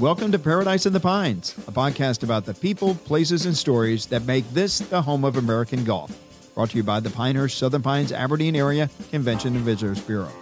Welcome to Paradise in the Pines, a podcast about the people, places, and stories that make this the home of American golf. Brought to you by the Pinehurst Southern Pines Aberdeen Area Convention and Visitors Bureau.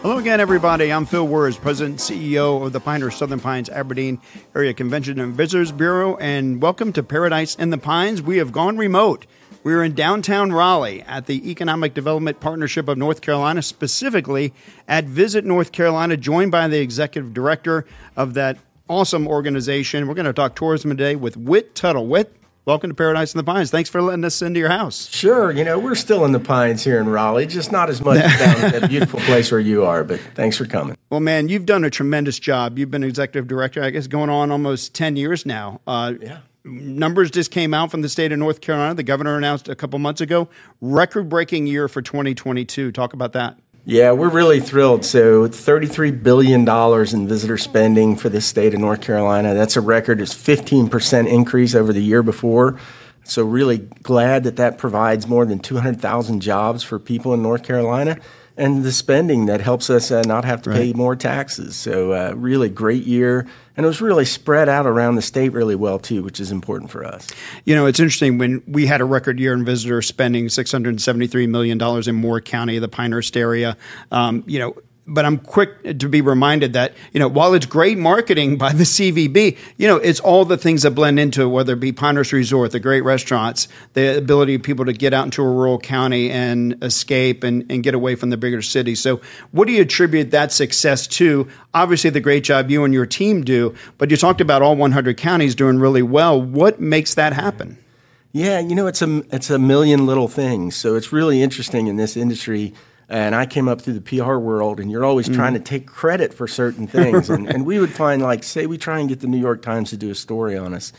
Hello again, everybody. I'm Phil Werz, President and CEO of the Pinehurst Southern Pines Aberdeen Area Convention and Visitors Bureau, and welcome to Paradise in the Pines. We have gone remote. We're in downtown Raleigh at the Economic Development Partnership of North Carolina, specifically at Visit North Carolina, joined by the executive director of that awesome organization. We're going to talk tourism today with Wit Tuttell. Wit, welcome to Paradise in the Pines. Thanks for letting us into your house. Sure. You know, we're still in the Pines here in Raleigh, just not as much down at that beautiful place where you are, but thanks for coming. Well, man, you've done a tremendous job. You've been executive director, I guess, going on almost 10 years now. Uh, yeah numbers just came out from the state of North Carolina. The governor announced a couple months ago record breaking year for 2022. Talk about that. Yeah, we're really thrilled. So, $33 billion in visitor spending for the state of North Carolina. That's a record. It's 15% increase over the year before. So, really glad that that provides more than 200,000 jobs for people in North Carolina and the spending that helps us uh, not have to right. pay more taxes. So, uh, really great year. And it was really spread out around the state really well, too, which is important for us. You know, it's interesting when we had a record year in visitor spending $673 million in Moore County, the Pinehurst area. Um, you know, but I'm quick to be reminded that, you know, while it's great marketing by the CVB, you know, it's all the things that blend into it, whether it be Pinehurst Resort, the great restaurants, the ability of people to get out into a rural county and escape and, and get away from the bigger cities. So, what do you attribute that success to? Obviously, the great job you and your team do, but you talked about all 100 counties doing really well. What makes that happen? Yeah, you know, it's a, it's a million little things. So, it's really interesting in this industry and I came up through the PR world, and you're always mm. trying to take credit for certain things. and, and we would find, like, say we try and get the New York Times to do a story on us,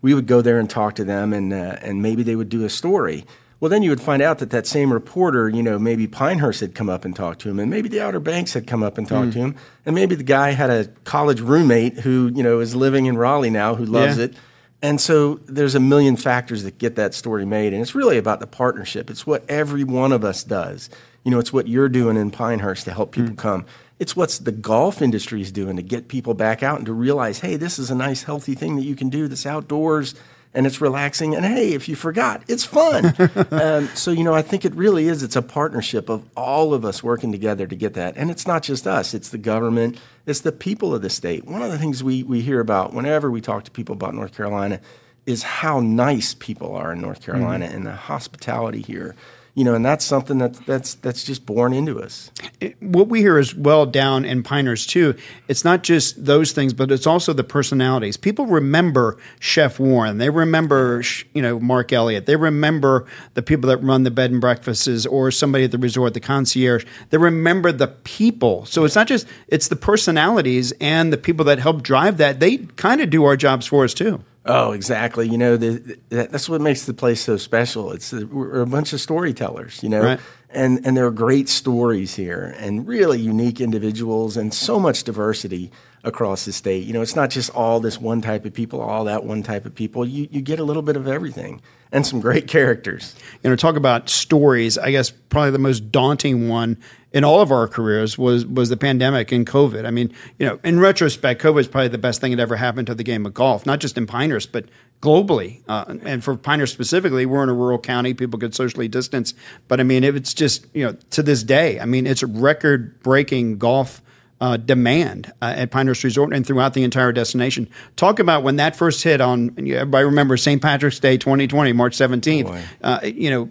we would go there and talk to them, and uh, and maybe they would do a story. Well, then you would find out that that same reporter, you know, maybe Pinehurst had come up and talked to him, and maybe the Outer Banks had come up and talked mm. to him, and maybe the guy had a college roommate who, you know, is living in Raleigh now who loves yeah. it. And so there's a million factors that get that story made, and it's really about the partnership. It's what every one of us does. You know, it's what you're doing in Pinehurst to help people mm. come. It's what the golf industry is doing to get people back out and to realize, hey, this is a nice, healthy thing that you can do that's outdoors and it's relaxing. And hey, if you forgot, it's fun. um, so, you know, I think it really is. It's a partnership of all of us working together to get that. And it's not just us, it's the government, it's the people of the state. One of the things we, we hear about whenever we talk to people about North Carolina is how nice people are in North Carolina mm-hmm. and the hospitality here you know, and that's something that that's that's just born into us. What we hear as well down in Pinehurst too, it's not just those things, but it's also the personalities. People remember Chef Warren, they remember you know Mark Elliott, they remember the people that run the bed and breakfasts or somebody at the resort, the concierge. They remember the people. So it's not just it's the personalities and the people that help drive that. They kind of do our jobs for us too. Oh, exactly. You know, the, the, that's what makes the place so special. It's a, we're a bunch of storytellers, you know, right. and and there are great stories here, and really unique individuals, and so much diversity across the state. You know, it's not just all this one type of people, all that one type of people. You you get a little bit of everything, and some great characters. You know, talk about stories. I guess probably the most daunting one in all of our careers was was the pandemic and COVID. I mean, you know, in retrospect, COVID is probably the best thing that ever happened to the game of golf, not just in Pinehurst, but globally. Uh, and for Pinehurst specifically, we're in a rural county; people could socially distance. But I mean, it's just you know, to this day, I mean, it's record breaking golf. Uh, demand uh, at Pinehurst Resort and throughout the entire destination. Talk about when that first hit on. Everybody remember St. Patrick's Day, 2020, March 17th. Uh, you know,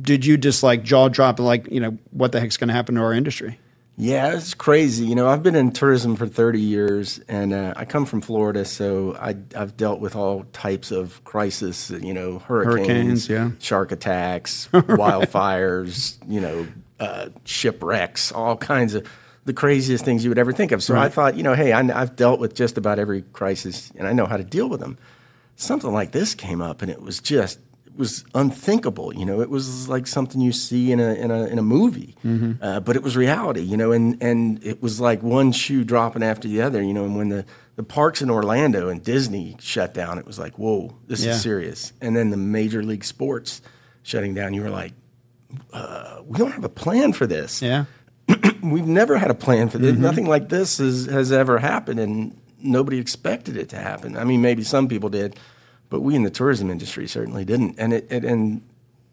did you just like jaw drop like you know what the heck's going to happen to our industry? Yeah, it's crazy. You know, I've been in tourism for 30 years, and uh, I come from Florida, so I, have dealt with all types of crisis. You know, hurricanes, hurricanes yeah. shark attacks, wildfires. You know, uh, shipwrecks, all kinds of the craziest things you would ever think of. So right. I thought, you know, hey, I, I've dealt with just about every crisis, and I know how to deal with them. Something like this came up, and it was just was unthinkable. You know, it was like something you see in a in a in a movie, mm-hmm. uh, but it was reality. You know, and and it was like one shoe dropping after the other. You know, and when the the parks in Orlando and Disney shut down, it was like, whoa, this yeah. is serious. And then the major league sports shutting down, you were like, uh, we don't have a plan for this. Yeah. we've never had a plan for this. Mm-hmm. Nothing like this has, has ever happened, and nobody expected it to happen. I mean, maybe some people did, but we in the tourism industry certainly didn't. And it, it and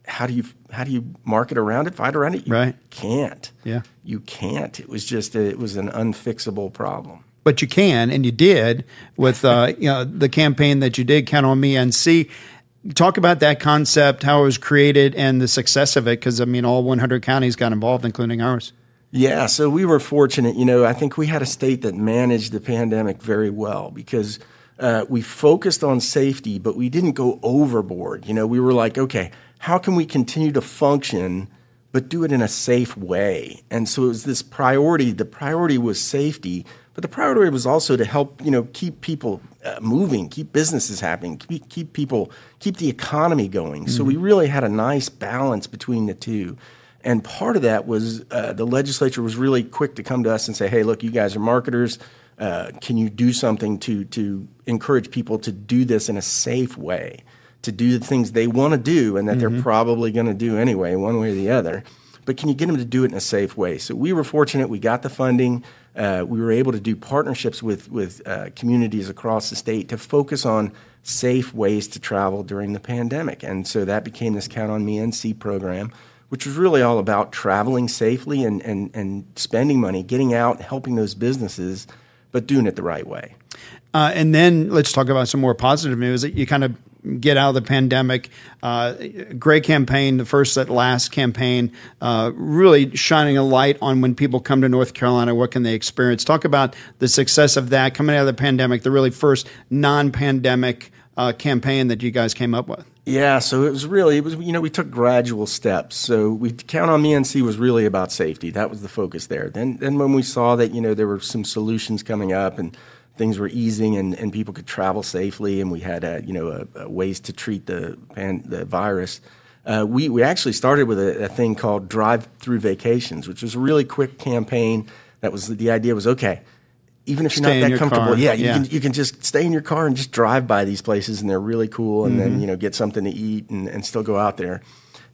how do you how do you market around it, fight around it? You right. can't. Yeah, you can't. It was just a, it was an unfixable problem. But you can, and you did with uh, you know the campaign that you did. Count on Me NC. Talk about that concept, how it was created, and the success of it. Because I mean, all 100 counties got involved, including ours. Yeah, so we were fortunate. You know, I think we had a state that managed the pandemic very well because uh, we focused on safety, but we didn't go overboard. You know, we were like, okay, how can we continue to function but do it in a safe way? And so it was this priority. The priority was safety, but the priority was also to help you know keep people uh, moving, keep businesses happening, keep, keep people, keep the economy going. Mm-hmm. So we really had a nice balance between the two. And part of that was uh, the legislature was really quick to come to us and say, "Hey, look, you guys are marketers. Uh, can you do something to to encourage people to do this in a safe way?" to do the things they want to do and that mm-hmm. they're probably going to do anyway, one way or the other. But can you get them to do it in a safe way? So we were fortunate; we got the funding. Uh, we were able to do partnerships with with uh, communities across the state to focus on safe ways to travel during the pandemic, and so that became this Count on Me NC program, which was really all about traveling safely and and and spending money, getting out, helping those businesses, but doing it the right way. Uh, and then let's talk about some more positive news. That you kind of get out of the pandemic. Uh, great campaign, the Firsts That Last campaign, uh, really shining a light on when people come to North Carolina, what can they experience? Talk about the success of that coming out of the pandemic, the really first non-pandemic uh, campaign that you guys came up with. Yeah, so it was really it was you know we took gradual steps. So we count on me NC was really about safety. That was the focus there. Then then when we saw that you know there were some solutions coming up and things were easing and, and people could travel safely, and we had uh, you know uh, ways to treat the pan, the virus. Uh, we we actually started with a, a thing called drive through vacations, which was a really quick campaign. That was the idea was okay. Even if you're stay not that comfortable, car. yeah, you yeah. can you can just stay in your car and just drive by these places, and they're really cool. And mm-hmm. then you know get something to eat and, and still go out there.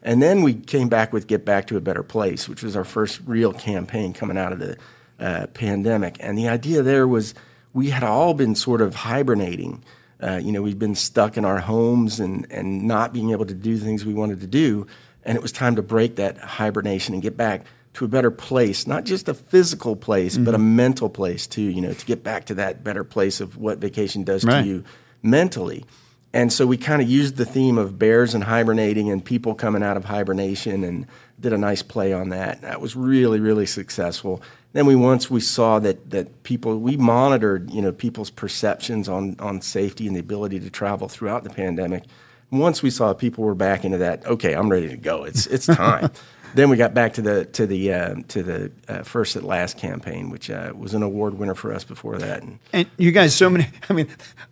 And then we came back with Get Back to a Better Place, which was our first real campaign coming out of the uh, pandemic. And the idea there was we had all been sort of hibernating. Uh, you know, we'd been stuck in our homes and, and not being able to do things we wanted to do. And it was time to break that hibernation and get back to a better place, not just a physical place, mm-hmm. but a mm-hmm. mental place too, you know, to get back to that better place of what vacation does right. to you mentally. And so we kind of used the theme of bears and hibernating and people coming out of hibernation and did a nice play on that. That was really, really successful. Then we once we saw that that people we monitored you know people's perceptions on on safety and the ability to travel throughout the pandemic. And once we saw people were back into that, okay, I'm ready to go. It's it's time. Then we got back to the to the uh, to the uh, Firsts That Last campaign, which uh, was an award winner for us before that. And, and, you guys, so many. I mean,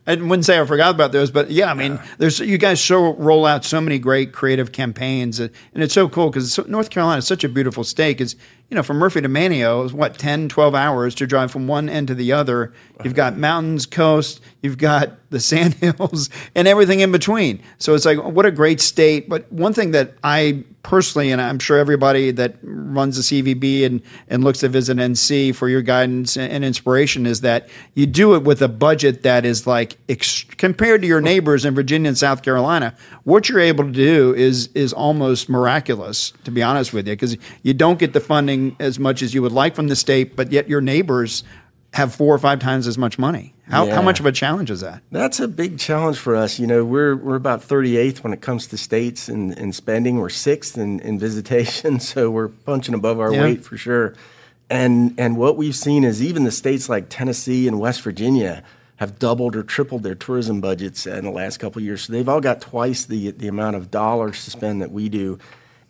I wouldn't say I forgot about those, but yeah, I mean, there's you guys so roll out so many great creative campaigns, and it's so cool because North Carolina is such a beautiful state. Because you know, from Murphy to Manteo is what 10, 12 hours to drive from one end to the other. You've got mountains, coast, you've got the sand hills, and everything in between. So it's like what a great state. But one thing that I personally, and I'm sure everybody that runs the CVB and, and looks to visit NC for your guidance and inspiration is that you do it with a budget that is like ex- compared to your neighbors in Virginia and South Carolina. What you're able to do is is almost miraculous, to be honest with you, because you don't get the funding as much as you would like from the state, but yet your neighbors have four or five times as much money. How, yeah. how much of a challenge is that? That's a big challenge for us. You know, we're we're about 38th when it comes to states in, in spending. We're sixth in, in visitation, so we're punching above our yeah. weight for sure. And and what we've seen is even the states like Tennessee and West Virginia have doubled or tripled their tourism budgets in the last couple of years. So they've all got twice the the amount of dollars to spend that we do.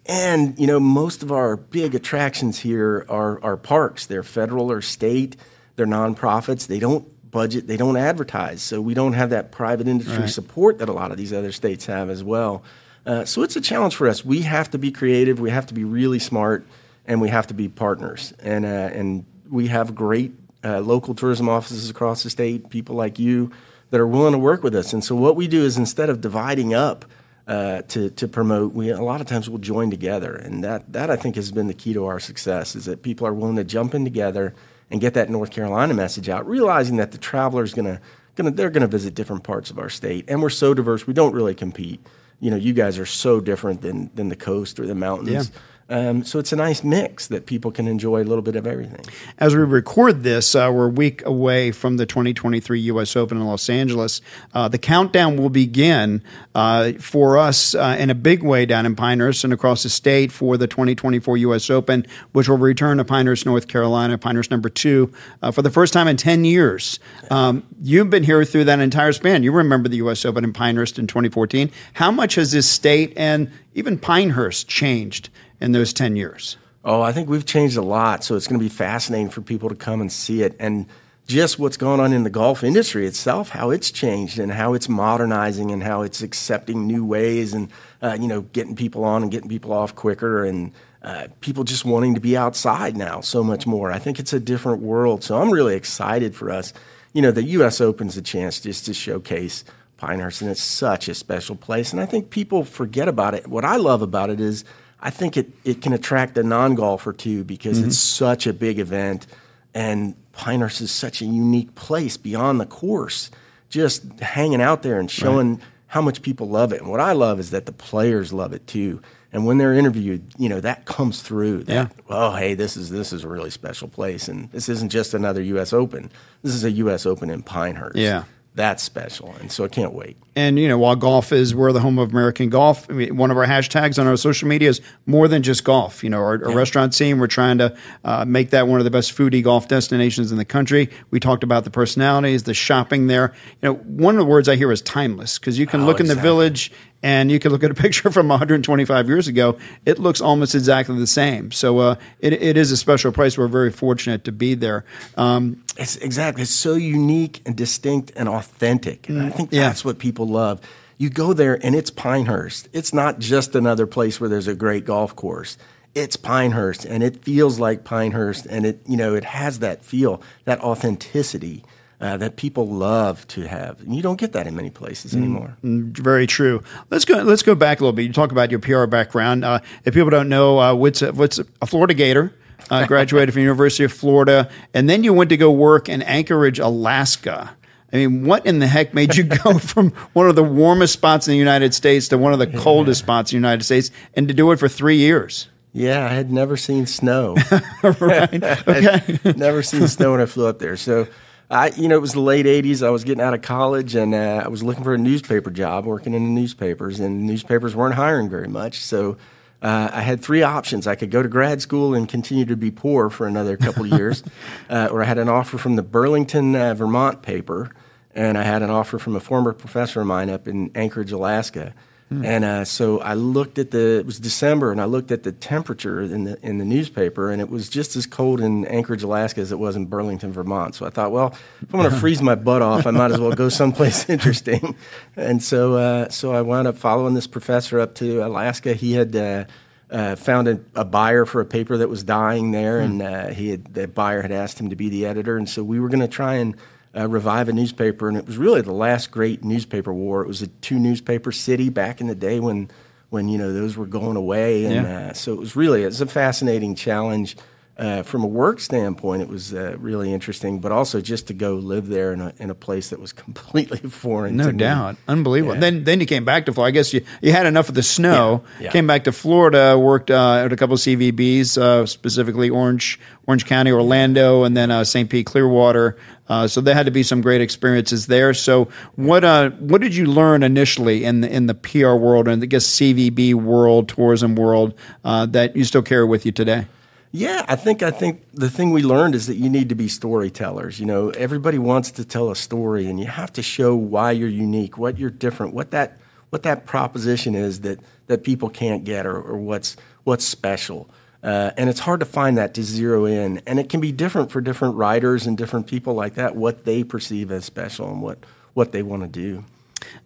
And you know, most of our big attractions here are are parks. They're federal or state. They're nonprofits. They don't budget, they don't advertise. So we don't have that private industry right. support that a lot of these other states have as well. Uh, so it's a challenge for us. We have to be creative, we have to be really smart, and we have to be partners. And, uh, and we have great uh, local tourism offices across the state, people like you that are willing to work with us. And so what we do is instead of dividing up uh, to to promote. We a lot of times we'll join together, and that that I think has been the key to our success is that people are willing to jump in together and get that North Carolina message out, realizing that the traveler is going to to they're to visit different parts of our state, and we're so diverse. We don't really compete. You know, you guys are so different than than the coast or the mountains. Yeah. Um, so it's a nice mix that people can enjoy a little bit of everything. As we record this, uh, we're a week away from the 2023 U.S. Open in Los Angeles. Uh, the countdown will begin uh, for us uh, in a big way down in Pinehurst and across the state for the 2024 U.S. Open, which will return to Pinehurst, North Carolina, Pinehurst number two, uh, for the first time in 10 years. Um, you've been here through that entire span. You remember the U.S. Open in Pinehurst in 2014. How much has this state and even Pinehurst changed in those 10 years? Oh, I think we've changed a lot. So it's going to be fascinating for people to come and see it. And just what's going on in the golf industry itself, how it's changed and how it's modernizing and how it's accepting new ways and, uh, you know, getting people on and getting people off quicker and uh, people just wanting to be outside now so much more. I think it's a different world. So I'm really excited for us. You know, the U.S. Open's a chance just to showcase Pinehurst, and it's such a special place. And I think people forget about it. What I love about it is I think it, it can attract a non golfer too because mm-hmm. it's such a big event. And Pinehurst is such a unique place beyond the course, just hanging out there and showing right. how much people love it. And what I love is that the players love it too. And when they're interviewed, you know that comes through. That, yeah. Oh, hey, this is this is a really special place, and this isn't just another U.S. Open. This is a U.S. Open in Pinehurst. Yeah that's special. And so I can't wait. And, you know, while golf is, we're the home of American golf, I mean, one of our hashtags on our social media is more than just golf. You know, our, our restaurant scene, we're trying to uh, make that one of the best foodie golf destinations in the country. We talked about the personalities, the shopping there. You know, one of the words I hear is timeless because you can oh, look exactly. in the village and you can look at a picture from 125 years ago. It looks almost exactly the same. So uh, it, it is a special place. We're very fortunate to be there. Um, it's exactly. It's so unique and distinct and authentic. And I mm, think that's yeah. what people love. You go there and it's Pinehurst. It's not just another place where there's a great golf course. It's Pinehurst and it feels like Pinehurst and it you know it has that feel, that authenticity uh, that people love to have. And you don't get that in many places mm, anymore. Mm, very true. Let's go. Let's go back a little bit. You talk about your PR background. Uh, if people don't know, uh, what's a, what's a Florida Gator? Uh, graduated from University of Florida, and then you went to go work in Anchorage, Alaska. I mean, what in the heck made you go from one of the warmest spots in the United States to one of the coldest spots in the United States, and to do it for three years? Yeah, I had never seen snow. right. Okay. never seen snow when I flew up there. So I, you know, it was the late '80s. I was getting out of college, and uh, I was looking for a newspaper job, working in the newspapers, and newspapers weren't hiring very much. So uh, I had three options. I could go to grad school and continue to be poor for another couple of years, uh, or I had an offer from the Burlington, uh, Vermont paper, and I had an offer from a former professor of mine up in Anchorage, Alaska. Hmm. And uh, so I looked at the it was December, and I looked at the temperature in the in the newspaper, and it was just as cold in Anchorage, Alaska, as it was in Burlington, Vermont. So I thought, well, if I'm going to freeze my butt off, I might as well go someplace interesting. And so uh, so I wound up following this professor up to Alaska. He had. Uh, uh, found a, a, buyer for a paper that was dying there, hmm. and uh, he had, the buyer had asked him to be the editor, and so we were going to try and uh, revive a newspaper, and it was really the last great newspaper war. It was a two newspaper city back in the day when when you know those were going away, and yeah. uh, so it was really it's a fascinating challenge. Uh, from a work standpoint, it was uh, really interesting, but also just to go live there in a, in a place that was completely foreign. No doubt, me. unbelievable. Yeah. Then then you came back to Florida. I guess you, you had enough of the snow. Yeah. Yeah. Came back to Florida, worked uh, at a couple of CVBs, uh, specifically Orange Orange County, Orlando, and then uh, St. Pete, Clearwater. Uh, so there had to be some great experiences there. So what uh, what did you learn initially in the, in the PR world and I guess CVB world, tourism world uh, that you still carry with you today? Yeah, I think I think the thing we learned is that you need to be storytellers. You know, everybody wants to tell a story, and you have to show why you're unique, what you're different, what that what that proposition is that that people can't get, or, or what's what's special. Uh, and it's hard to find that to zero in. And it can be different for different writers and different people like that, what they perceive as special and what, what they want to do.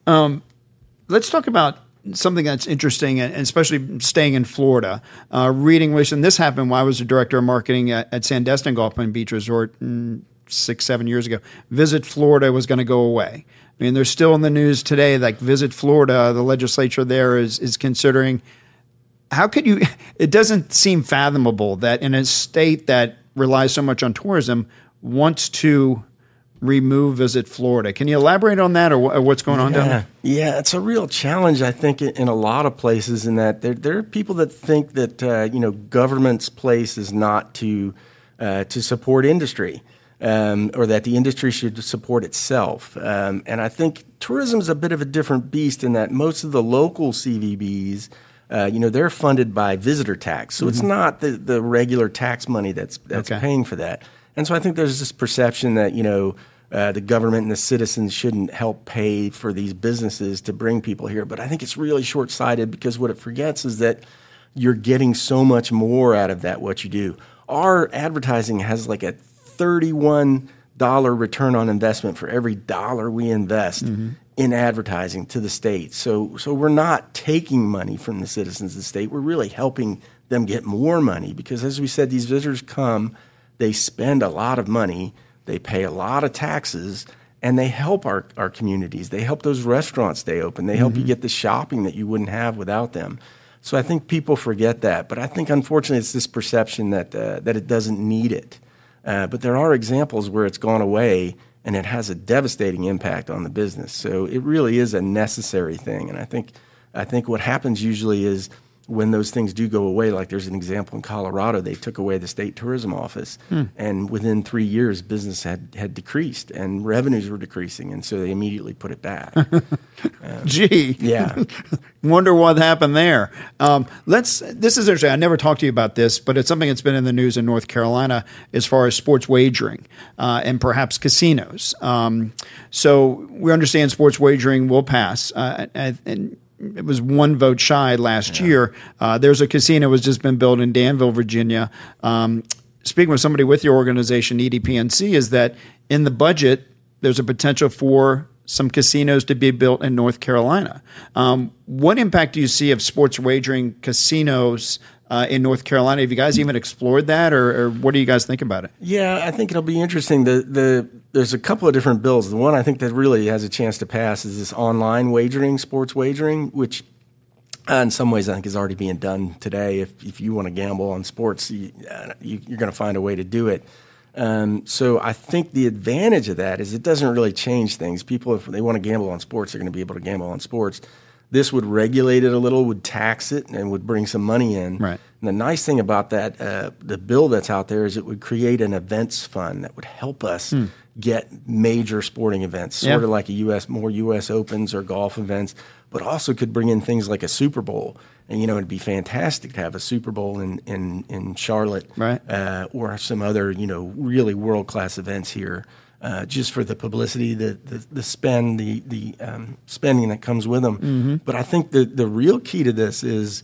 Um, let's talk about something that's interesting, and especially staying in Florida, uh, reading which, and this happened while I was the director of marketing at, at Sandestin Golf and Beach Resort six, seven years ago. Visit Florida was going to go away. I mean, they're still in the news today. Like Visit Florida, the legislature there is is considering. How could you? It doesn't seem fathomable that in a state that relies so much on tourism wants to remove Visit Florida. Can you elaborate on that, or, what's going on yeah. down there? Yeah, it's a real challenge, I think, in a lot of places. In that there, there are people that think that uh, you know government's place is not to uh, to support industry. Um, or that the industry should support itself. Um, and I think tourism is a bit of a different beast in that most of the local CVBs, uh, you know, they're funded by visitor tax. So mm-hmm. it's not the, the regular tax money that's, that's okay. paying for that. And so I think there's this perception that, you know, uh, the government and the citizens shouldn't help pay for these businesses to bring people here. But I think it's really short sighted because what it forgets is that you're getting so much more out of that, what you do. Our advertising has like a 31 dollar return on investment for every dollar we invest mm-hmm. in advertising to the state. So so we're not taking money from the citizens of the state. We're really helping them get more money because as we said these visitors come, they spend a lot of money they pay a lot of taxes and they help our, our communities. They help those restaurants stay open. They help mm-hmm. you get the shopping that you wouldn't have without them. So I think people forget that. But I think unfortunately it's this perception that, uh, that it doesn't need it. Uh, but there are examples where it's gone away and it has a devastating impact on the business. So it really is a necessary thing. And I think, I think what happens usually is when those things do go away, like there's an example in Colorado, they took away the state tourism office, hmm. and within three years, business had, had decreased and revenues were decreasing, and so they immediately put it back. um, Gee, yeah, wonder what happened there. Um, let's. This is interesting. I never talked to you about this, but it's something that's been in the news in North Carolina as far as sports wagering uh, and perhaps casinos. Um, so we understand sports wagering will pass, uh, and, and it was one vote shy last yeah. year. Uh, there's a casino was just been built in Danville, Virginia. Um, speaking with somebody with your organization, EDPNC, is that in the budget there's a potential for some casinos to be built in North Carolina. Um, what impact do you see of sports wagering casinos uh, in North Carolina? Have you guys even explored that, or, or, what do you guys think about it? Yeah, I think it'll be interesting. The the there's a couple of different bills. The one I think that really has a chance to pass is this online wagering, sports wagering, which uh, in some ways I think is already being done today. If if you want to gamble on sports, you, are going to find a way to do it. Um, so I think the advantage of that is it doesn't really change things. People, if they want to gamble on sports, they're going to be able to gamble on sports. This would regulate it a little, would tax it, and would bring some money in. Right. And the nice thing about that, uh, the bill that's out there, is it would create an events fund that would help us hmm. get major sporting events, sort yeah. of like a U.S. more U.S. Opens or golf events, but also could bring in things like a Super Bowl. And you know, it'd be fantastic to have a Super Bowl in in, in Charlotte, right. uh, or some other you know really world class events here uh, just for the publicity, the the, the spend, the the um, spending that comes with them. Mm-hmm. But I think the the real key to this is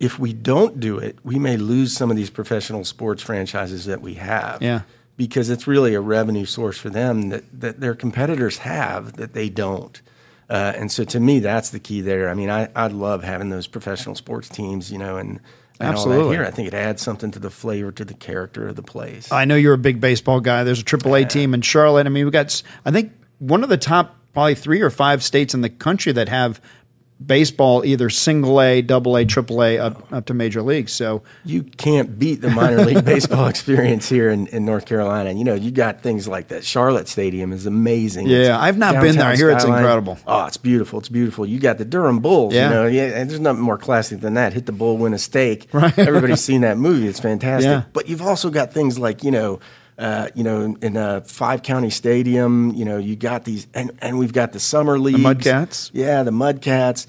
if we don't do it, we may lose some of these professional sports franchises that we have. Yeah. Because it's really a revenue source for them that, that their competitors have that they don't. Uh, and so to me, that's the key there. I mean, I, I love having those professional sports teams, you know, and Absolutely. Here, I think it adds something to the flavor, to the character of the place. I know you're a big baseball guy. There's a AAA yeah. team in Charlotte. I mean, we got, I think, one of the top probably three or five states in the country that have baseball either single A, double A, triple A up, up to major leagues. So you can't beat the minor league baseball experience here in, in North Carolina. You know, you got things like that. Charlotte Stadium is amazing. Yeah, it's I've not been there. I hear it's incredible. Oh, it's beautiful. It's beautiful. You got the Durham Bulls. Yeah. You know, yeah, and there's nothing more classic than that. Hit the bull, win a stake. Right. Everybody's seen that movie. It's fantastic. Yeah. But you've also got things like, you know, uh, you know, in a five county stadium, you know, you got these, and, and we've got the summer league, The Mudcats? Yeah, the Mudcats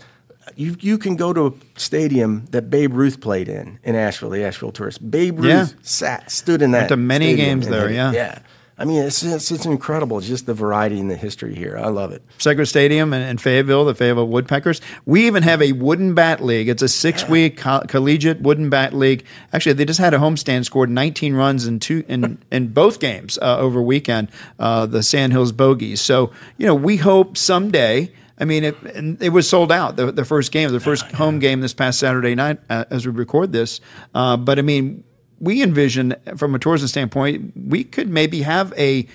you you can go to a stadium that Babe Ruth played in in Asheville, the Asheville Tourist. Babe Ruth yeah. sat stood in that. Went to many games there. Yeah, yeah. I mean, it's, it's, it's incredible, just the variety and the history here. I love it. Segra Stadium in, in Fayetteville, the Fayetteville Woodpeckers. We even have a wooden bat league. It's a six week co- collegiate wooden bat league. Actually, they just had a homestand, scored 19 runs in two in, in both games uh, over weekend. Uh, the Sandhills Bogies. So you know, we hope someday I mean, it, it was sold out the, the first game, the first home game this past Saturday night uh, as we record this. Uh, but I mean, we envision from a tourism standpoint, we could maybe have a,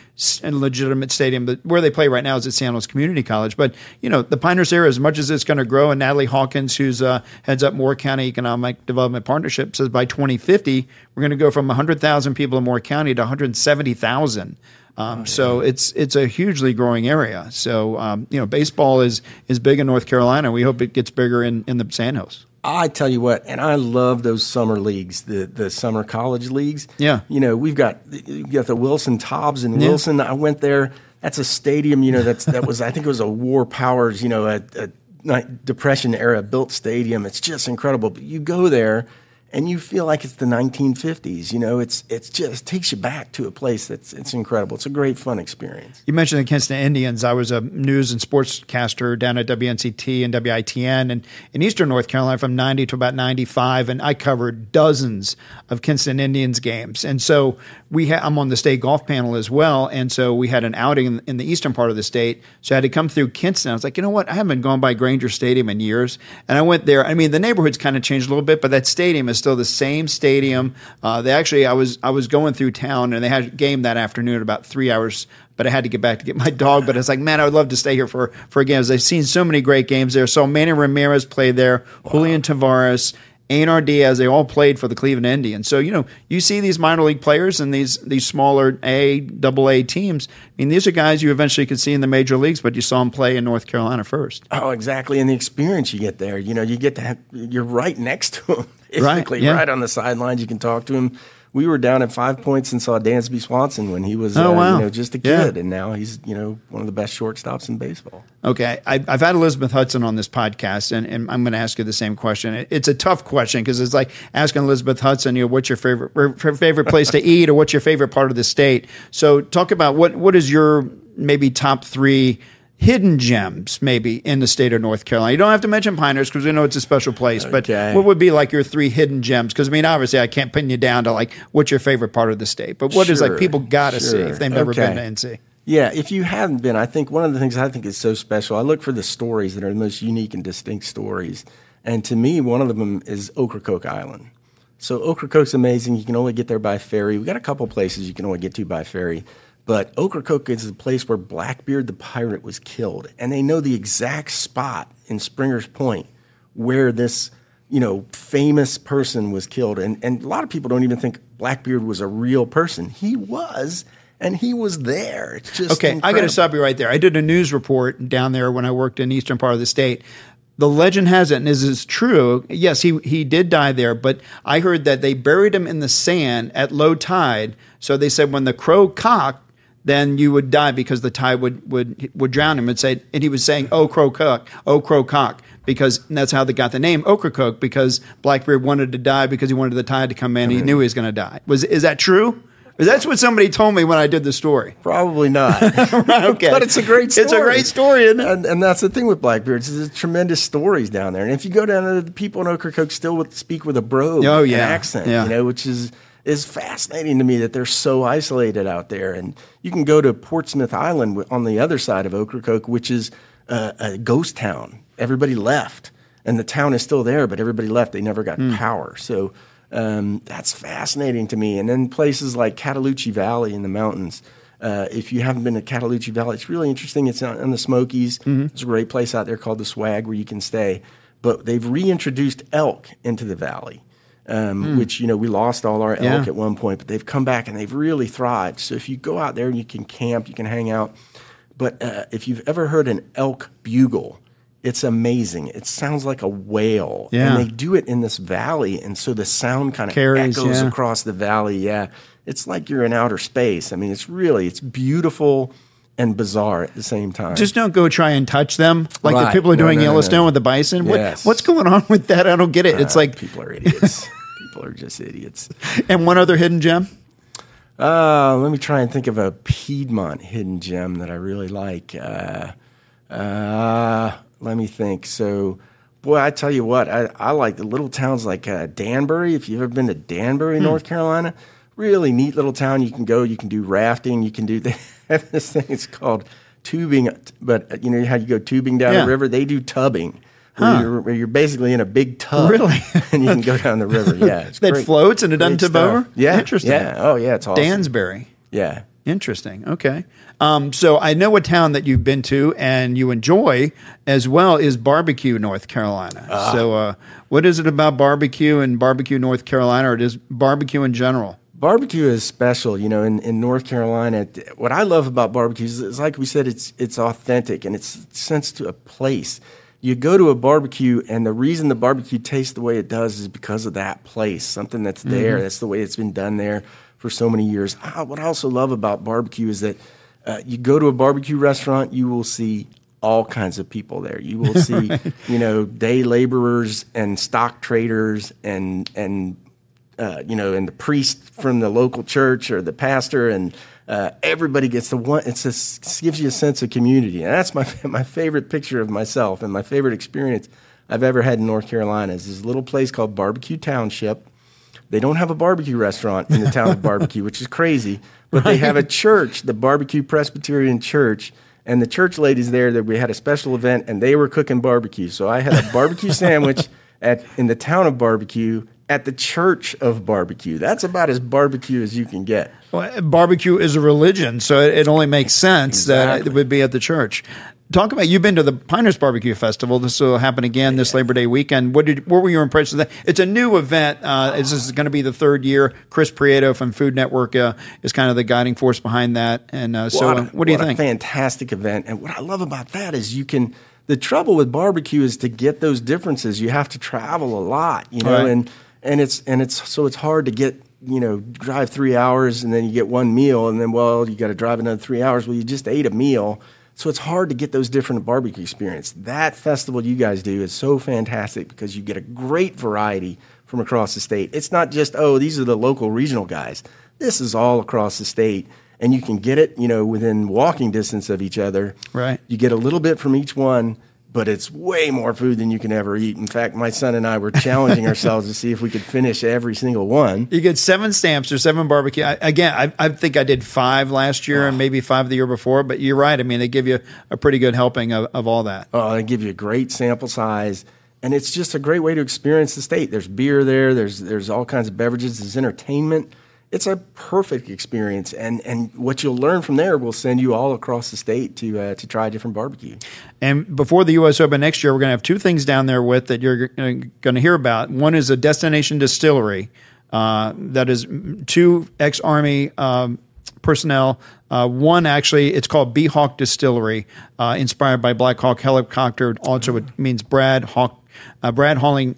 a legitimate stadium. But where they play right now is at Sandhills Community College. But you know, the Pinehurst area, as much as it's going to grow, and Natalie Hawkins, who's uh, heads up Moore County Economic Development Partnership, says by 2050 we're going to go from 100,000 people in Moore County to 170,000. Um, oh, so it's it's a hugely growing area. So um, you know, baseball is is big in North Carolina. We hope it gets bigger in in the Sandhills. I tell you what, and I love those summer leagues, the the summer college leagues. Yeah, you know, we've got you got the Wilson Tobs and yeah. Wilson. I went there. That's a stadium. You know, that's that was I think it was a War Powers. You know, a, a Depression era built stadium. It's just incredible. But you go there and you feel like it's the 1950s. You know, it's it's just takes you back to a place that's it's incredible. It's a great fun experience. You mentioned the Kinston Indians. I was a news and sportscaster down at WNCT and WITN and in Eastern North Carolina from 90 to about 95, and I covered dozens of Kinston Indians games. And so we ha- I'm on the state golf panel as well, and so we had an outing in, the eastern part of the state. So I had to come through Kinston. I was like, you know what? I haven't gone by Grainger Stadium in years, and I went there. I mean, the neighborhood's kind of changed a little bit, but that stadium is still the same stadium. Uh, they actually, I was I was going through town, and they had a game that afternoon at about three hours but I had to get back to get my dog. But it's like, man, I would love to stay here for for games. I've seen so many great games there. So Manny Ramirez played there, wow. Julian Tavarez, Einar Diaz, they all played for the Cleveland Indians. So, you know, you see these minor league players and these these smaller A, double A teams. I mean, these are guys you eventually could see in the major leagues, but you saw them play in North Carolina first. Oh, exactly. And the experience you get there, you know, you get to have, you're right next to them, basically, right, yeah. right on the sidelines. You can talk to them we were down at five points and saw Dansby Swanson when he was oh, uh, wow. you know, just a kid, yeah. and now he's you know one of the best shortstops in baseball. Okay, I, have had Elizabeth Hudson on this podcast, and, and I'm going to ask you the same question. It's a tough question because it's like asking Elizabeth Hudson, you know, what's your favorite favorite place to eat, or what's your favorite part of the state. So, talk about what what is your maybe top three hidden gems maybe in the state of North Carolina? You don't have to mention Pinehurst because we know it's a special place, okay. but what would be like your three hidden gems? Because I mean, obviously, I can't pin you down to like what's your favorite part of the state, but what sure, is like people got to sure. see if they've never okay. been to NC? Yeah, if you haven't been, I think one of the things I think is so special, I look for the stories that are the most unique and distinct stories. And to me, one of them is Ocracoke Island. So Ocracoke's amazing. You can only get there by ferry. We got a couple places you can only get to by ferry. But Ocracoke is the place where Blackbeard the pirate was killed, and they know the exact spot in Springer's Point where this you know famous person was killed. And and a lot of people don't even think Blackbeard was a real person. He was. And he was there. It's just okay. Incredible. I got to stop you right there. I did a news report down there when I worked in eastern part of the state the legend has it, and this is true. Yes, he he did die there, but I heard that they buried him in the sand at low tide. So they said when the crow cocked, then you would die because the tide would, would, would drown him. And, say, and he was saying, oh, crow cock, oh, crow cock, because that's how they got the name Ocracoke, because Blackbeard wanted to die because he wanted the tide to come in. He knew he was going to die. Was, is that true? That's what somebody told me when I did the story. Probably not. okay. But it's a great story. It's a great story, it? And, and that's the thing with Blackbeards. There's tremendous stories down there. And if you go down there, the people in Ocracoke still with, speak with a brogue oh, yeah. accent, yeah. you know, which is – is fascinating to me that they're so isolated out there. And you can go to Portsmouth Island on the other side of Ocracoke, which is a, a ghost town. Everybody left, and the town is still there, but everybody left. They never got mm. power. So um, that's fascinating to me. And then places like Cataloochee Valley in the mountains. Uh, if you haven't been to Cataloochee Valley, it's really interesting. It's in the Smokies. Mm-hmm. There's a great place out there called the Swag where you can stay. But they've reintroduced elk into the valley um, mm. which you know we lost all our elk yeah. at one point, but they've come back and they've really thrived. So if you go out there and you can camp, you can hang out. But uh, if you've ever heard an elk bugle, it's amazing. It sounds like a whale, yeah. and they do it in this valley, and so the sound kind of Carries, echoes yeah. across the valley. Yeah, it's like you're in outer space. I mean, it's really it's beautiful and bizarre at the same time. Just don't go try and touch them like right. the people are doing no, no, Yellowstone no, with the bison. Yes. What, what's going on with that? I don't get it. Uh, it's like people are idiots. people are just idiots. And one other hidden gem. Uh, let me try and think of a Piedmont hidden gem that I really like. Uh, uh, let me think. So, boy, I tell you what, I, I like the little towns like uh, Danbury. If you've ever been to Danbury, hmm. North Carolina, really neat little town. You can go, you can do rafting, you can do this thing. It's called tubing, but you know how you go tubing down yeah. the river? They do tubbing. Where you're, where you're basically in a big tub, Really? and you can go down the river. Yeah, That great. floats and it doesn't tip over? Yeah, Interesting. Yeah, oh yeah, it's awesome. Dansbury. Yeah, Interesting. Okay. Um, so I know a town that you've been to and you enjoy as well is Barbecue, North Carolina. Ah. So, uh, what is it about barbecue and barbecue, North Carolina, or just barbecue in general? barbecue is special. You know, in, in North Carolina, what I love about barbecue is, is like we said, it's it's authentic and it's sense to a place. You go to a barbecue, and the reason the barbecue tastes the way it does is because of that place, something that's there. That's the way it's been done there for so many years. Ah, what I also love about barbecue is that uh, you go to a barbecue restaurant, you will see all kinds of people there. You will see, you know, day laborers and stock traders and and uh, you know, and the priest from the local church or the pastor, and uh, everybody gets the one. It just gives you a sense of community, and that's my my favorite picture of myself and my favorite experience I've ever had in North Carolina. Is this little place called Barbecue Township. They don't have a barbecue restaurant in the town of Barbecue, which is crazy, but they have a church, the Barbecue Presbyterian Church. And the church ladies there that we had a special event and they were cooking barbecue. So I had a barbecue sandwich at in the town of Barbecue at the church of barbecue. That's about as barbecue as you can get. Well, barbecue is a religion, so it, it only makes sense that it would be at the church. Talk about you've been to the Pinehurst Barbecue Festival. This will happen again this Labor Day weekend. What did what were your impressions of that? It's a new event. Uh, this is going to be the third year. Chris Prieto from Food Network uh, is kind of the guiding force behind that. And uh, so, What uh, a- what do you a think? fantastic event. And what I love about that is you can. The trouble with barbecue is to get those differences. You have to travel a lot, you know, Right. and and it's and it's so it's hard to get you know drive three hours and then you get one meal and then well you got to drive another three hours. Well, you just ate a meal. So it's hard to get those different barbecue experience. That festival you guys do is so fantastic because you get a great variety from across the state. It's not just oh these are the local regional guys. This is all across the state and you can get it, you know, within walking distance of each other. Right. You get a little bit from each one, but it's way more food than you can ever eat. In fact, my son and I were challenging ourselves to see if we could finish every single one. You get seven stamps or seven barbecue. I, again, I, I think I did five last year and maybe five the year before. But you're right. I mean, they give you a pretty good helping of, of all that. Uh, they give you a great sample size, and it's just a great way to experience the state. There's beer there. There's there's all kinds of beverages. There's entertainment. It's a perfect experience, and and what you'll learn from there will send you all across the state to uh, to try a different barbecue. And before the U.S. Open next year, we're going to have two things down there with that you're going to hear about. One is a destination distillery uh, that is two ex Army um, personnel. Uh, one actually, it's called B Hawk Distillery, uh, inspired by Black Hawk helicopter. Also, it means Brad Hawk, uh, Brad Halling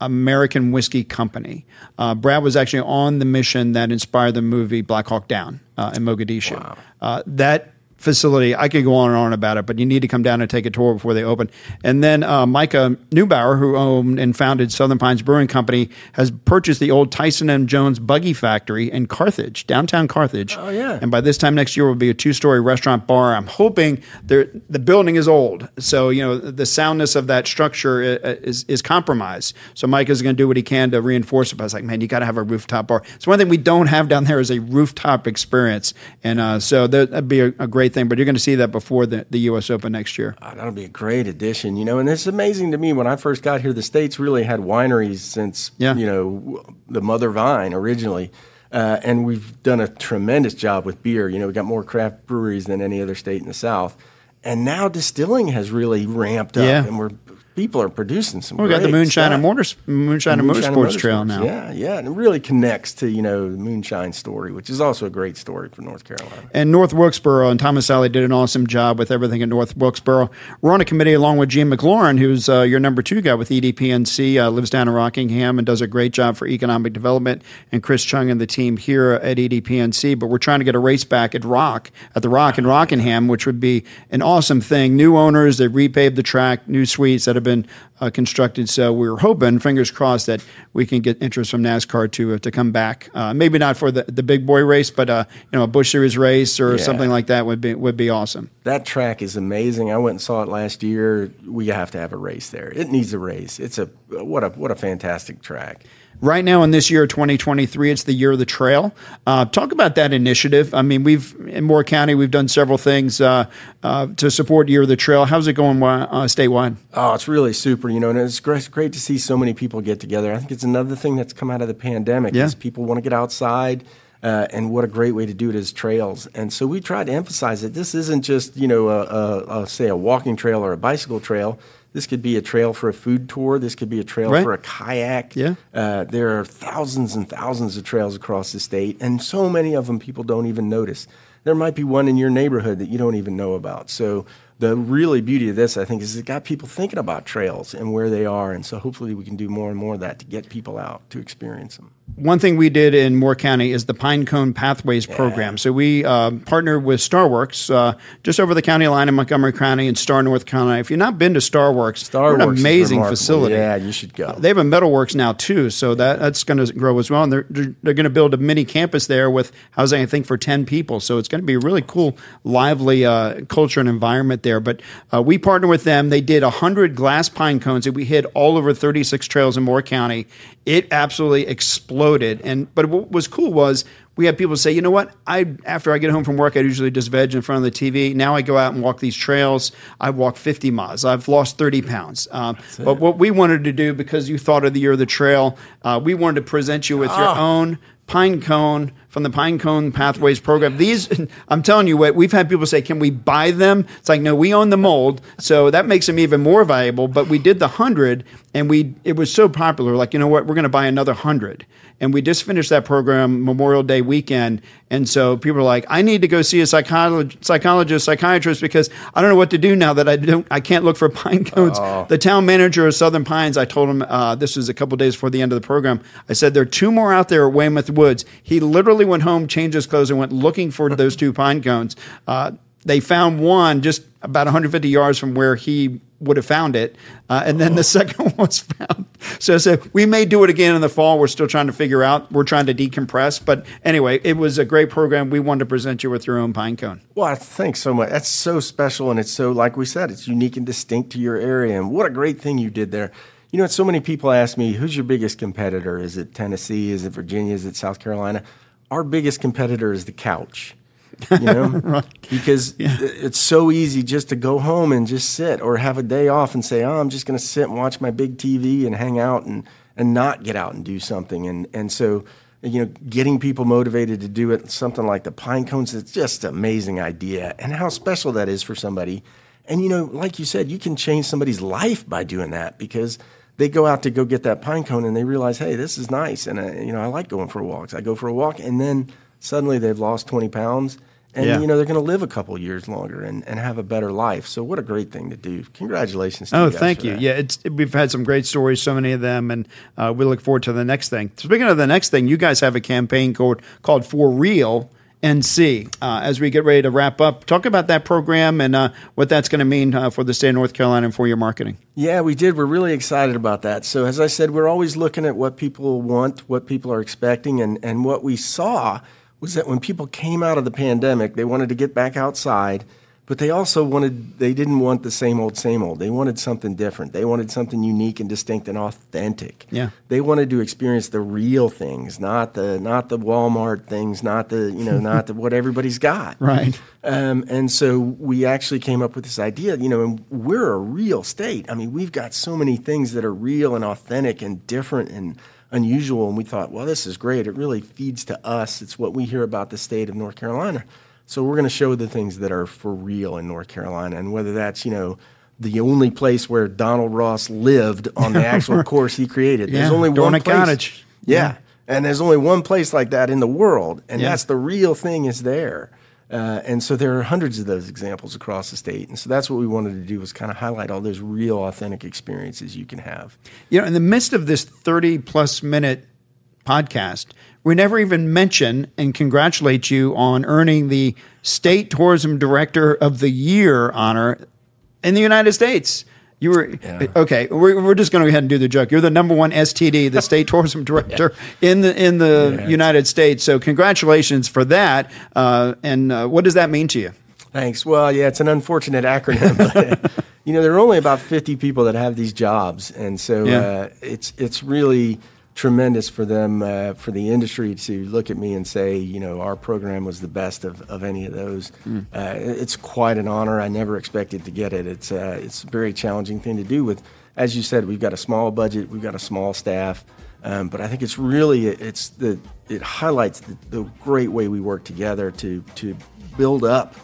American Whiskey Company. Uh, Brad was actually on the mission that inspired the movie Black Hawk Down uh, in Mogadishu. Uh, that facility, I could go on and on about it, but you need to come down and take a tour before they open. And then uh, Micah Neubauer, who owned and founded Southern Pines Brewing Company, has purchased the old Tyson and Jones Buggy Factory in Carthage, downtown Carthage. Oh, yeah. And by this time next year it will be a two-story restaurant bar. I'm hoping the building is old, so you know the soundness of that structure is is compromised. So Mike is going to do what he can to reinforce it. But I was like, man, you got to have a rooftop bar. It's one thing we don't have down there is a rooftop experience, and uh, so that- that'd be a, a great thing. But you're going to see that before the, the U.S. Open next year. Oh, that'll be a great addition, you know. And it's amazing to me when I first got here. The states really had wineries since Yeah. you know the mother vine originally, uh, and we've done a tremendous job with beer. You know, we got more craft breweries than any other state in the South, and now distilling has really ramped up, Yeah. and we're people are producing some. We got the Moonshine and Motors, Moonshine, and Motorsports Trail now. Yeah, yeah, and it really connects to you know the Moonshine story, which is also a great story for North Carolina. And North Wilkesboro and Thomas Alley did an awesome job with everything in North Wilkesboro. We're on a committee along with Gene McLaurin, who's uh, your number two guy with EDPNC, uh, lives down in Rockingham and does a great job for economic development, and Chris Chung and the team here at EDPNC. But we're trying to get a race back at Rock, at the Rock in Rockingham, which would be an awesome thing. New owners, they repaved the track, new suites that have been uh, constructed. So we were hoping, fingers crossed, that we can get interest from NASCAR to uh, to come back. Uh, maybe not for the, the big boy race, but uh, you know a Busch Series race or Yeah. something like that would be would be awesome. That track is amazing. I went and saw it last year. We have to have a race there. It needs a race. It's a what a what a fantastic track. Right now, in this year, 2023, it's the year of the trail. Uh, talk about that initiative. I mean, we've in Moore County, we've done several things uh, uh, to support Year of the Trail. How's it going uh, statewide? Oh, it's really super. You know, and it's great, great to see so many people get together. I think it's another thing that's come out of the pandemic Yeah. is people want to get outside. Uh, and what a great way to do it is trails. And so we try to emphasize that this isn't just, you know, a, a, a, say a walking trail or a bicycle trail. This could be a trail for a food tour. This could be a trail Right. for a kayak. Yeah. Uh, there are thousands and thousands of trails across the state, and so many of them people don't even notice. There might be one in your neighborhood that you don't even know about. So the really beauty of this, I think, is it got people thinking about trails and where they are, and so hopefully we can do more and more of that to get people out to experience them. One thing we did in Moore County is the Pine Cone Pathways program. So we uh, partnered with Starworks uh, just over the county line in Montgomery County and Star, North Carolina. If you've not been to Starworks, Starworks an amazing facility. Yeah, you should go. They have a metalworks now too, so that that's going to grow as well. And they're they're, they're going to build a mini campus there with housing, I think, for ten people. So it's going to be a really cool, lively uh, culture and environment there. But uh, we partnered with them. They did hundred glass pine cones that we hid all over thirty six trails in Moore County. It absolutely exploded. Loaded and but what was cool was we had people say, you know what? I after I get home from work, I usually just veg in front of the TV. Now I go out and walk these trails. I walk 50 miles. I've lost 30 pounds. Um, but what we wanted to do, because you thought of the year of the trail, uh, we wanted to present you with your own pine cone from the Pine Cone Pathways program. These, I'm telling you what, we've had people say, can we buy them? It's like, no, we own the mold. So that makes them even more valuable. But we did the 100 and we, it was so popular. Like, you know what, we're going to buy another 100. And we just finished that program Memorial Day weekend. And so people are like, I need to go see a psychologist, psychologist, psychiatrist because I don't know what to do now that I don't, I can't look for pine cones. The town manager of Southern Pines, I told him, uh, this was a couple days before the end of the program. I said, there are two more out there at Weymouth Woods. He literally went home, changed his clothes, and went looking for those two pine cones. Uh, they found one just about 150 yards from where he would have found it, uh, and then the second one was found. So, so we may do it again in the fall. We're still trying to figure out. We're trying to decompress, but anyway, it was a great program. We wanted to present you with your own pine cone. Well, thanks so much. That's so special, and it's so, like we said, it's unique and distinct to your area. And what a great thing you did there. You know, so many people ask me, who's your biggest competitor? Is it Tennessee? Is it Virginia? Is it South Carolina? Our biggest competitor is the couch. You know, because it's so easy just to go home and just sit, or have a day off and say, "Oh, I'm just going to sit and watch my big TV and hang out and and not get out and do something." And and so you know, getting people motivated to do it, something like the pine cones, it's just an amazing idea and how special that is for somebody. And, you know, like you said, you can change somebody's life by doing that because they go out to go get that pine cone and they realize, hey, this is nice. And, uh, you know, I like going for walks. I go for a walk and then suddenly they've lost 20 pounds and, Yeah. you know, they're going to live a couple years longer and, and have a better life. So, what a great thing to do. Congratulations to Oh, you guys thank you. that. Yeah, it's we've had some great stories, so many of them, and uh, we look forward to the next thing. Speaking of the next thing, you guys have a campaign called called For Real NC. Uh, as we get ready to wrap up, talk about that program and uh, what that's going to mean uh, for the state of North Carolina and for your marketing. Yeah, we did. We're really excited about that. So, as I said, we're always looking at what people want, what people are expecting, and, and what we saw was that when people came out of the pandemic, they wanted to get back outside, but they also wanted, they didn't want the same old, same old. They wanted something different. They wanted something unique and distinct and authentic. Yeah. They wanted to experience the real things, not the, not the Walmart things, not the, you know, not the, what everybody's got. Right. Um, and so we actually came up with this idea, you know, and we're a real state. I mean, we've got so many things that are real and authentic and different and unusual. And we thought, well, this is great. It really feeds to us. It's what we hear about the state of North Carolina. So we're going to show the things that are for real in North Carolina. And whether that's, you know, the only place where Donald Ross lived on the actual course he created. There's Yeah, only one place. Cottage. Yeah. Yeah. And there's only one place like that in the world, and Yeah. that's the real thing is there. Uh, and so there are hundreds of those examples across the state. And so that's what we wanted to do was kind of highlight all those real, authentic experiences you can have. You know, in the midst of this 30 plus minute podcast, we never even mention and congratulate you on earning the State Tourism Director of the Year honor in the United States. You were okay. We're, we're just going to go ahead and do the joke. You're the number one STD, the State Tourism Director in the in the United States. So congratulations for that. Uh, and uh, what does that mean to you? Thanks. Well, yeah, it's an unfortunate acronym, but you know, there are only about 50 people that have these jobs, and so Yeah. uh, it's it's really tremendous for them uh, for the industry to look at me and say, you know, our program was the best of, of any of those. Uh, it's quite an honor. I never expected to get it. It's uh, it's a very challenging thing to do. With, as you said, we've got a small budget, we've got a small staff, um, but I think it's really it's the it highlights the, the great way we work together to to build up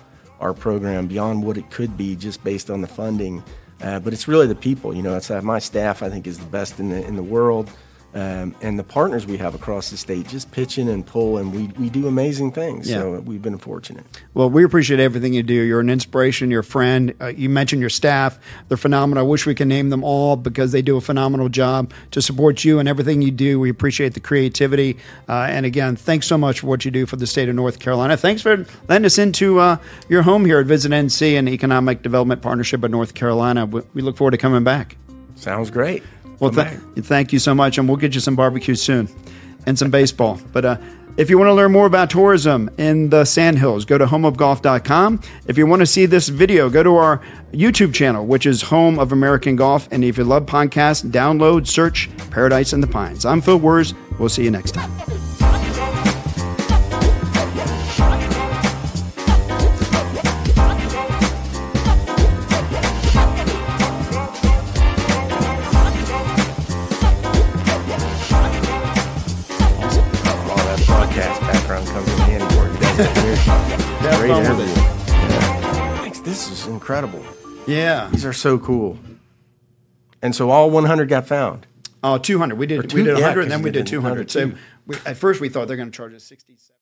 our program beyond what it could be just based on the funding. Uh, but it's really the people. You know, it's uh, my staff. I think is the best in the in the world, um, and the partners we have across the state just pitch in and pull, and we we do amazing things. Yeah. So we've been fortunate. Well, we appreciate everything you do. You're an inspiration. You're a friend. Uh, you mentioned your staff; they're phenomenal. I wish we could name them all because they do a phenomenal job to support you and everything you do. We appreciate the creativity. Uh, and again, thanks so much for what you do for the state of North Carolina. Thanks for letting us into uh, your home here at Visit NC and Economic Development Partnership of North Carolina. We, we look forward to coming back. Sounds great. Well, th- thank you so much, and we'll get you some barbecue soon and some baseball. But uh, if you want to learn more about tourism in the Sandhills, go to homeofgolf.com. If you want to see this video, go to our YouTube channel, which is Home of American Golf. And if you love podcasts, download, search Paradise in the Pines. I'm Phil Werz. We'll see you next time. Incredible. Yeah. These are so cool. And so all 100 got found. Oh, 200. We did, two- we did yeah, 100, and then we did did 200. So we, at first we thought they're going to charge us 67